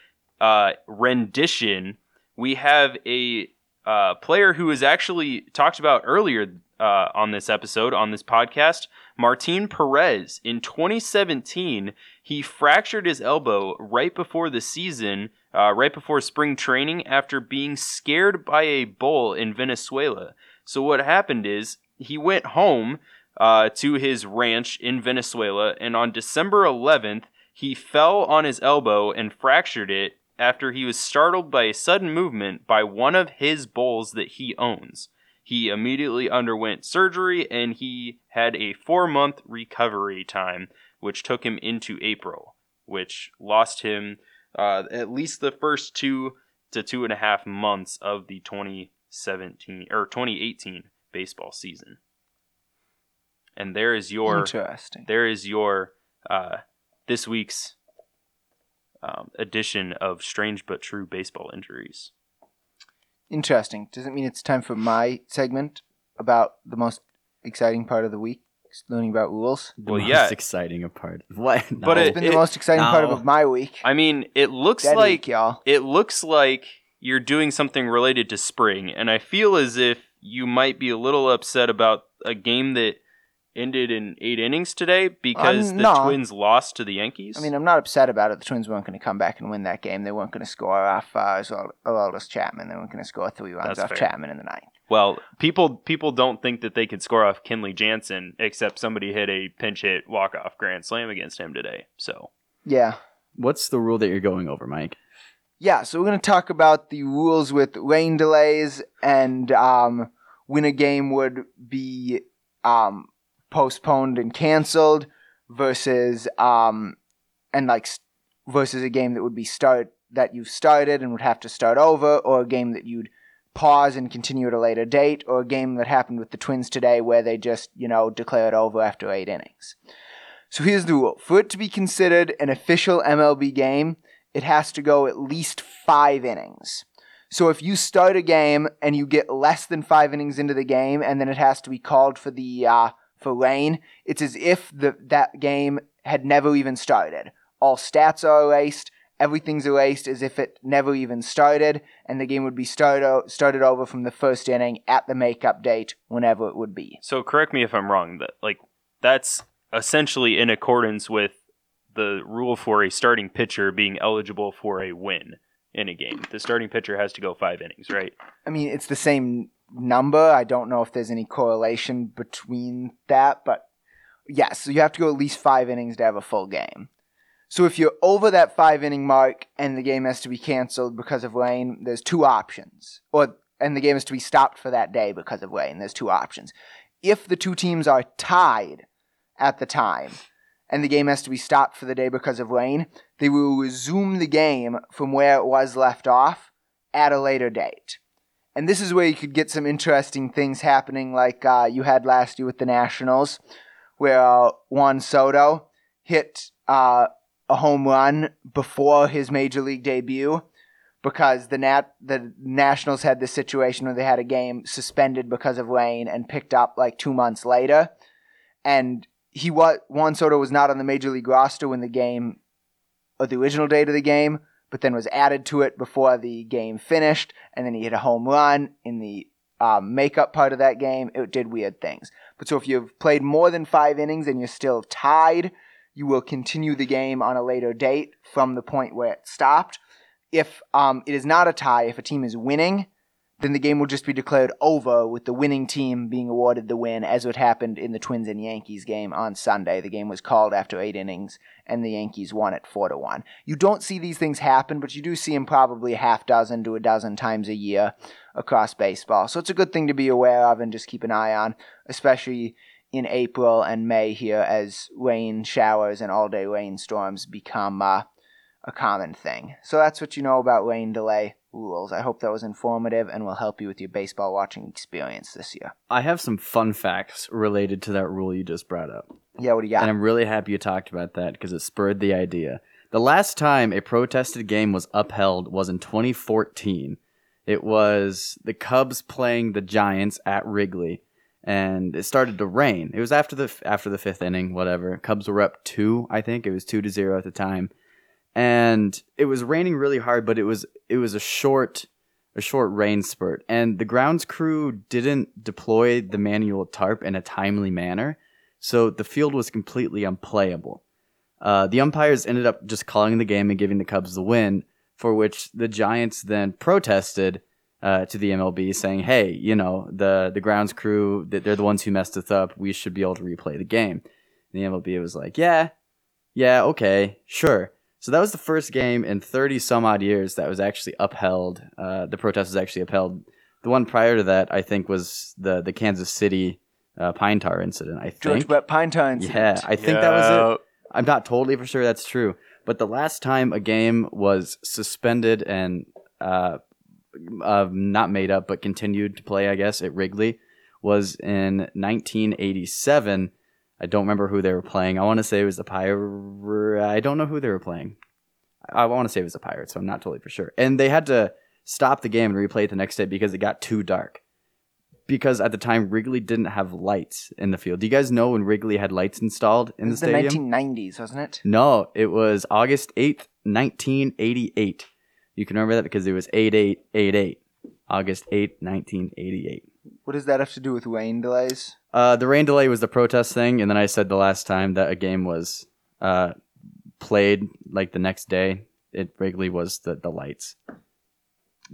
uh, rendition, we have a uh, player who was actually talked about earlier uh, on this episode, on this podcast, Martin Perez. In 2017, he fractured his elbow right before the season, uh, right before spring training, after being scared by a bull in Venezuela. So, what happened is he went home uh, to his ranch in Venezuela, and on December 11th, he fell on his elbow and fractured it after he was startled by a sudden movement by one of his bulls that he owns. He immediately underwent surgery and he had a four month recovery time, which took him into April, which lost him uh, at least the first two to two and a half months of the 2017 or 2018 baseball season. And there is your Interesting. there is your uh, this week's um, edition of strange but true baseball injuries. Interesting. Does it mean it's time for my segment about the most exciting part of the week? Learning about rules. The Well, most yeah. exciting part. What? No. But It's it- been the most exciting part of my week. I mean, it looks Dead like week, y'all. it looks like you're doing something related to spring, and I feel as if you might be a little upset about a game that ended in eight innings today because the no. Twins lost to the Yankees? I mean, I'm not upset about it. The Twins weren't going to come back and win that game. They weren't going to score off uh, Aroldis Chapman. They weren't going to score three runs That's off fair. Chapman in the ninth. well, people people don't think that they could score off Kenley Jansen, except somebody hit a pinch hit walk off grand slam against him today. So Yeah. What's the rule that you're going over, Mike? Yeah, so we're going to talk about the rules with rain delays and um, when a game would be um, postponed and canceled versus um, and like versus a game that would be start that you started and would have to start over, or a game that you'd pause and continue at a later date, or a game that happened with the Twins today where they just you know declare it over after eight innings. So here's the rule: for it to be considered an official MLB game, it has to go at least five innings. So if you start a game and you get less than five innings into the game, and then it has to be called for the uh, for rain, it's as if the that game had never even started. All stats are erased. Everything's erased as if it never even started, and the game would be start o- started over from the first inning at the makeup date, whenever it would be. so correct me if I'm wrong. That like that's essentially in accordance with the rule for a starting pitcher being eligible for a win in a game. The starting pitcher has to go five innings, right? I mean, it's the same number. I don't know if there's any correlation between that, but yes, so you have to go at least five innings to have a full game. So if you're over that five inning mark and the game has to be canceled because of rain, there's two options. Or and the game is to be stopped for that day because of rain. There's two options. If the two teams are tied at the time and the game has to be stopped for the day because of rain, they will resume the game from where it was left off at a later date. And this is where you could get some interesting things happening, like uh, you had last year with the Nationals, where uh, Juan Soto hit uh, a home run before his major league debut because the Nat the Nationals had this situation where they had a game suspended because of rain and picked up like two months later, and he was Juan Soto was not on the major league roster when the game, or the original date of the game, but then was added to it before the game finished, and then he hit a home run in the um, makeup part of that game. It did weird things. But so if you've played more than five innings and you're still tied, you will continue the game on a later date from the point where it stopped. If um, it is not a tie, if a team is winning, then the game will just be declared over with the winning team being awarded the win, as what happened in the Twins and Yankees game on Sunday. The game was called after eight innings, and the Yankees won it four to one. You don't see these things happen, but you do see them probably a half dozen to a dozen times a year across baseball. So it's a good thing to be aware of and just keep an eye on, especially in April and May here as rain showers and all-day rainstorms become uh, a common thing. So that's what you know about rain delay rules. I hope that was informative and will help you with your baseball watching experience this year. I have some fun facts related to that rule you just brought up. Yeah, what do you got? And I'm really happy you talked about that because it spurred the idea. The last time a protested game was upheld was in 2014. It was the Cubs playing the Giants at Wrigley, and it started to rain. It was after the after the fifth inning, whatever. Cubs were up two, I think it was two to zero at the time, and it was raining really hard. But it was it was a short a short rain spurt, and the grounds crew didn't deploy the manual tarp in a timely manner so the field was completely unplayable. Uh, the umpires ended up just calling the game and giving the Cubs the win, for which the Giants then protested uh, to the MLB, saying, "Hey, you know the the grounds crew, that they're the ones who messed us up. We should be able to replay the game." And the MLB was like, "Yeah, yeah, okay, sure." So that was the first game in 30 some odd years that was actually upheld. Uh, the protest was actually upheld. The one prior to that, I think, was the the Kansas City uh, pine tar incident. I think. George Brett Pinetine. Yeah, I think that was it. I'm not totally for sure that's true, but the last time a game was suspended and uh, uh, not made up but continued to play, I guess, at Wrigley was in 1987. I don't remember who they were playing. I want to say it was the Pirates. I don't know who they were playing. I want to say it was the Pirates, so I'm not totally for sure. And they had to stop the game and replay it the next day because it got too dark. Because at the time Wrigley didn't have lights in the field. Do you guys know when Wrigley had lights installed in It the was the 1990s, wasn't it? No, it was August 8th, 1988. You can remember that because it was 8888. August 8th, 1988. What does that have to do with rain delays? Uh, the rain delay was the protest thing, and then I said the last time that a game was uh, played like the next day. It Wrigley was the the lights.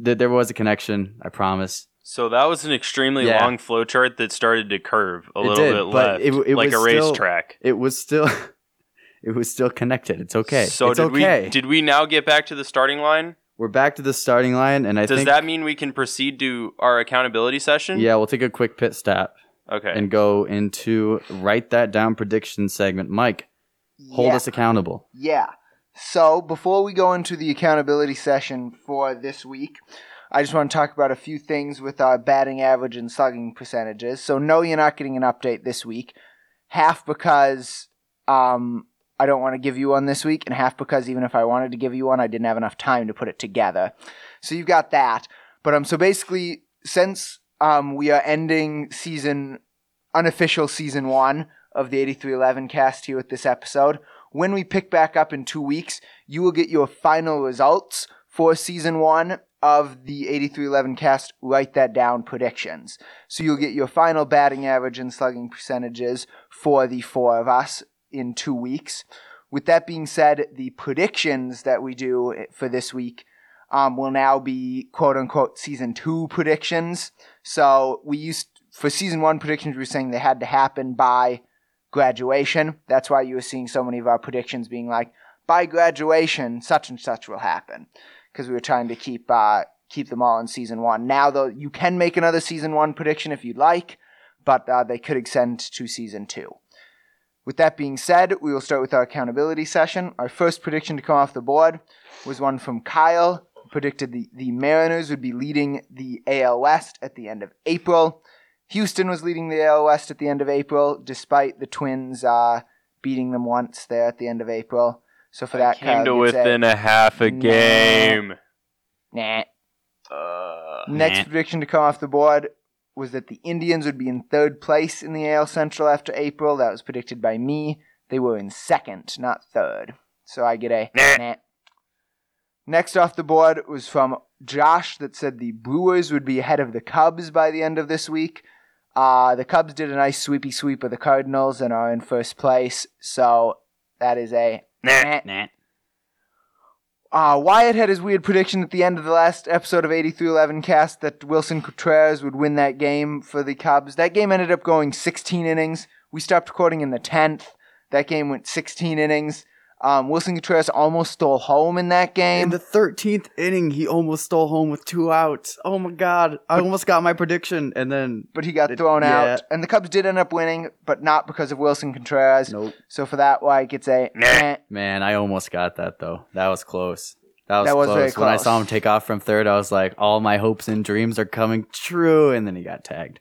Th- There was a connection. I promise. So that was an extremely Yeah. long flowchart that started to curve a It little did, bit left, it- it like a racetrack. It was still, it was still connected. It's okay. So it's did okay. we did we now get back to the starting line? We're back to the starting line, and I Does think that mean we can proceed to our accountability session? yeah, we'll take a quick pit stop Okay. and go into write that down prediction segment. Mike, hold yeah. us accountable. Yeah. So before we go into the accountability session for this week, I just want to talk about a few things with our batting average and slugging percentages. So no, you're not getting an update this week. Half because um, I don't want to give you one this week, and half because even if I wanted to give you one, I didn't have enough time to put it together. So you've got that. But um, so basically, since um, we are ending season unofficial season one of the 8311 cast here with this episode, when we pick back up in two weeks, you will get your final results for season one of the 8311 cast. Write that down predictions. So you'll get your final batting average and slugging percentages for the four of us in two weeks. With that being said, the predictions that we do for this week um, will now be quote unquote season two predictions. So we used for season one predictions, we were saying they had to happen by graduation. That's why you were seeing so many of our predictions being like, by graduation, such and such will happen, because we were trying to keep uh, keep them all in season one. Now, though, you can make another season one prediction if you'd like, but uh, they could extend to season two. With that being said, we will start with our accountability session. Our first prediction to come off the board was one from Kyle, predicted the, the Mariners would be leading the AL West at the end of April. Houston was leading the AL West at the end of April, despite the Twins uh, beating them once there at the end of April. So for that, Came to Kyle gets a- within a half a Nah. game. Nah. Uh, Next Nah. prediction to come off the board was that the Indians would be in third place in the AL Central after April. That was predicted by me. They were in second, not third. So I get a Nah. nah. Next off the board was from Josh that said the Brewers would be ahead of the Cubs by the end of this week. Uh, the Cubs did a nice sweepy sweep of the Cardinals and are in first place. So that is a Nah. nah. Uh, Wyatt had his weird prediction at the end of the last episode of 8311 cast that Willson Contreras would win that game for the Cubs. That game ended up going 16 innings. We stopped recording in the 10th. That game went 16 innings. Um, Willson Contreras almost stole home in that game. In the thirteenth inning, he almost stole home with two outs. Oh my god! I almost got my prediction, and then but he got It- thrown yeah. out. And the Cubs did end up winning, but not because of Willson Contreras. nope. So for that, Wyatt gets a Nah. Man, I almost got that though. That was close. That was, That was close. very When I saw him take off from third, I was like, all my hopes and dreams are coming true. And then he got tagged.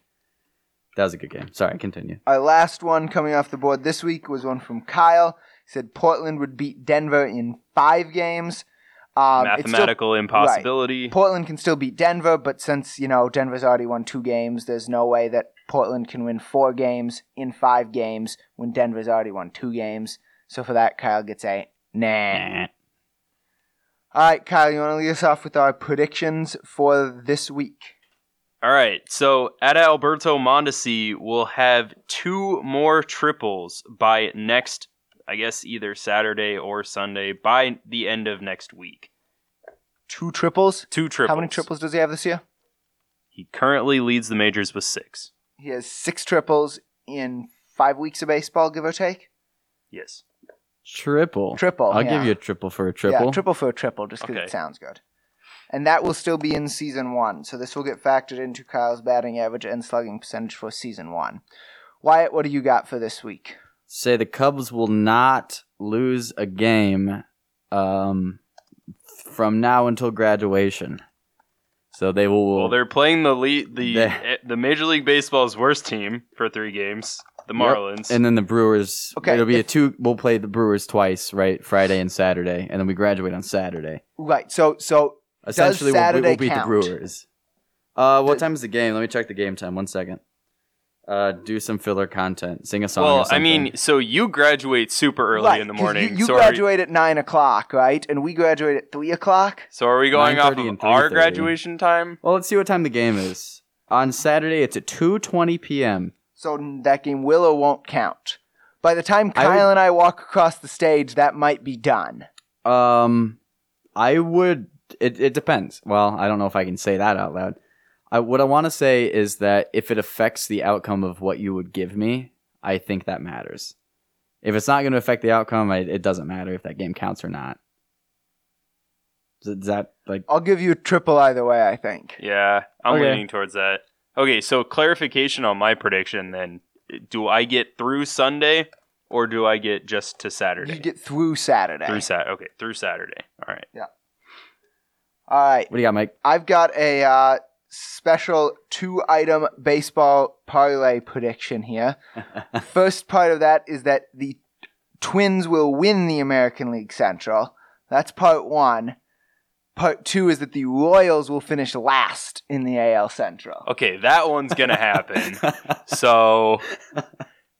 That was a good game. Sorry, continue. Our last one coming off the board this week was one from Kyle. Said Portland would beat Denver in five games. Um, it's still- Mathematical impossibility. Portland can still beat Denver, but since you know Denver's already won two games, there's no way that Portland can win four games in five games when Denver's already won two games. So for that, Kyle gets a nah. All right, Kyle, you want to lead us off with our predictions for this week? All right, so Adalberto Mondesi will have two more triples by next, I guess either Saturday or Sunday by the end of next week. Two triples. Two triples. How many triples does he have this year? He currently leads the majors with six. He has six triples in five weeks of baseball, give or take. Yes. Triple. Triple, I'll yeah. give you a triple for a triple. Yeah, triple for a triple, just because Okay. it sounds good. And that will still be in season one, so this will get factored into Kyle's batting average and slugging percentage for season one. Wyatt, what do you got for this week? Say the Cubs will not lose a game um, from now until graduation. So they will. Well, they're playing the lead, the They- eh, the Major League Baseball's worst team for three games, the Yep. Marlins. and then the Brewers. Okay, It'll be a two. We'll play the Brewers twice, right? Friday and Saturday, and then we graduate on Saturday. Right, so so Essentially, we'll, we'll beat count? the Brewers. Uh, what Does- time is the game? Let me check the game time. One second. Uh, do some filler content. Sing a song. or well, I mean, so you graduate super early right, in the morning. You, you so, are, graduate at nine o'clock, right? And we graduate at three o'clock. so are we going off 9:30 of our graduation time? well, let's see what time the game is. On Saturday, it's at 2:20 p.m. So that game will or won't count. By the time I Kyle would- and I walk across the stage, that might be done. Um, I would. It, it depends. Well, I don't know if I can say that out loud. I, what I want to say is that if it affects the outcome of what you would give me, I think that matters. If it's not going to affect the outcome, I, it doesn't matter if that game counts or not. Is is that like I'll give you a triple either way, I think. Yeah, I'm Okay. leaning towards that. Okay, so clarification on my prediction then. Do I get through Sunday or do I get just to Saturday? You get through Saturday. through Sat. Okay, through Saturday. All right. Yeah. All right. what do you got, Mike? I've got a uh, special two item baseball parlay prediction here. First part of that is that the Twins will win the American League Central. That's part one. Part two is that the Royals will finish last in the AL Central. Okay, that one's gonna happen. so,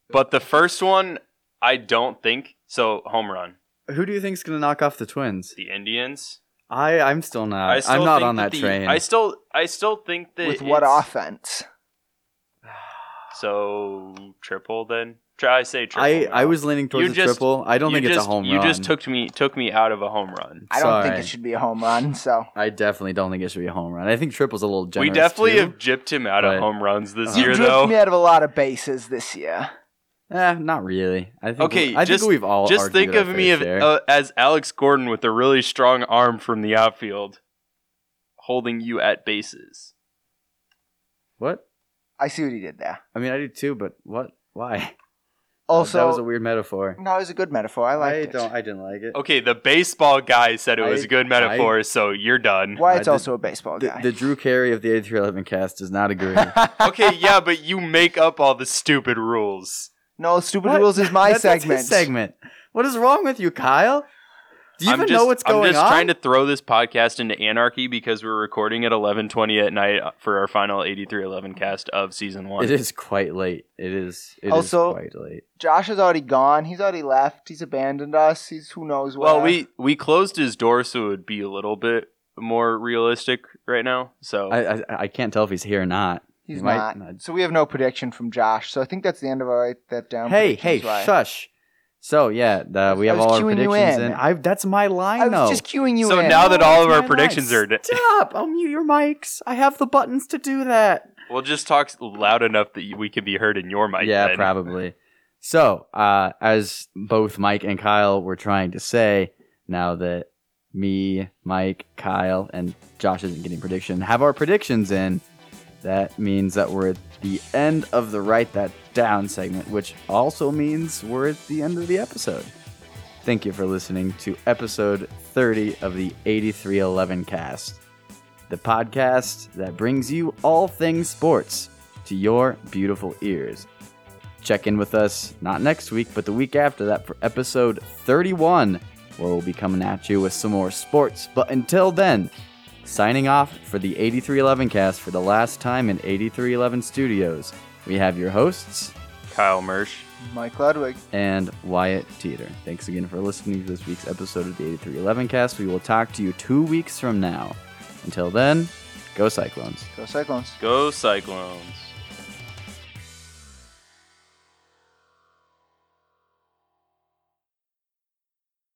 but the first one, I don't think so. Home run. Who do you think's going to knock off the Twins? The Indians. I I'm still not. I still I'm not on that the- train. I still, I still think that With what offense? So triple then. Try I say triple. I. I was leaning towards You the just- triple. I don't You think it's a home You run. You just took me took me out of a home run. I don't think it should be a home run. So I definitely don't think it should be a home run. I think triple's a little generous. we definitely too. have gypped him out but- of home runs this Uh, you year, drifted though. me out of a lot of bases this year. Eh, not really. I think. Okay, I just- think we've all Just think of me of, uh, as Alex Gordon with a really strong arm from the outfield, holding you at bases. what? I see what he did there. I mean, I do too, but what? Why? Also, that was a weird metaphor. no, it was a good metaphor. I liked I it. don't. I didn't like it. Okay, the baseball guy said it was a good metaphor, so you're done. Wyatt's I did- also a baseball The, guy. the Drew Carey of the 8311 cast does not agree. okay, yeah, but you make up all the stupid rules. No, stupid What? rules is my That's- that's segment. his segment. What is wrong with you, Kyle? Do you I'm even just, know what's going on? I'm just on? trying to throw this podcast into anarchy because we're recording at 11:20 at night for our final 8311 cast of season one. It is quite late. It is. It is Also- quite late. Josh is already gone. He's already left. He's abandoned us. He's who knows where. Well, we we closed his door so it would be a little bit more realistic right now. So I, I I can't tell if he's here or not. He's he might- not. So we have no prediction from Josh. So I think that's the end of our write that down. Hey, hey, predictions, shush. So yeah, the, we have all our cueing you predictions in. in. I that's my line I though. was just cueing you in. So in. now that all of our my predictions line. are d- Stop! I'll mute your mics. I have the buttons to do that. we'll just talk loud enough that we can be heard in your mic. yeah, then. probably. So, uh, as both Mike and Kyle were trying to say, now that me, Mike, Kyle, and Josh isn't getting prediction, have our predictions in, that means that we're at the end of the Write That Down segment, which also means we're at the end of the episode. Thank you for listening to episode 30 of the 8311 cast, the podcast that brings you all things sports to your beautiful ears. Check in with us not next week, but the week after that for episode 31, where we'll be coming at you with some more sports. But until then, signing off for the 8311 cast for the last time in 8311 studios, we have your hosts Kyle Mersch. Mike Ludwig. and Wyatt Teeter. Thanks again for listening to this week's episode of the 8311 cast. We will talk to you two weeks from now. Until then, go Cyclones. Go Cyclones. Go Cyclones.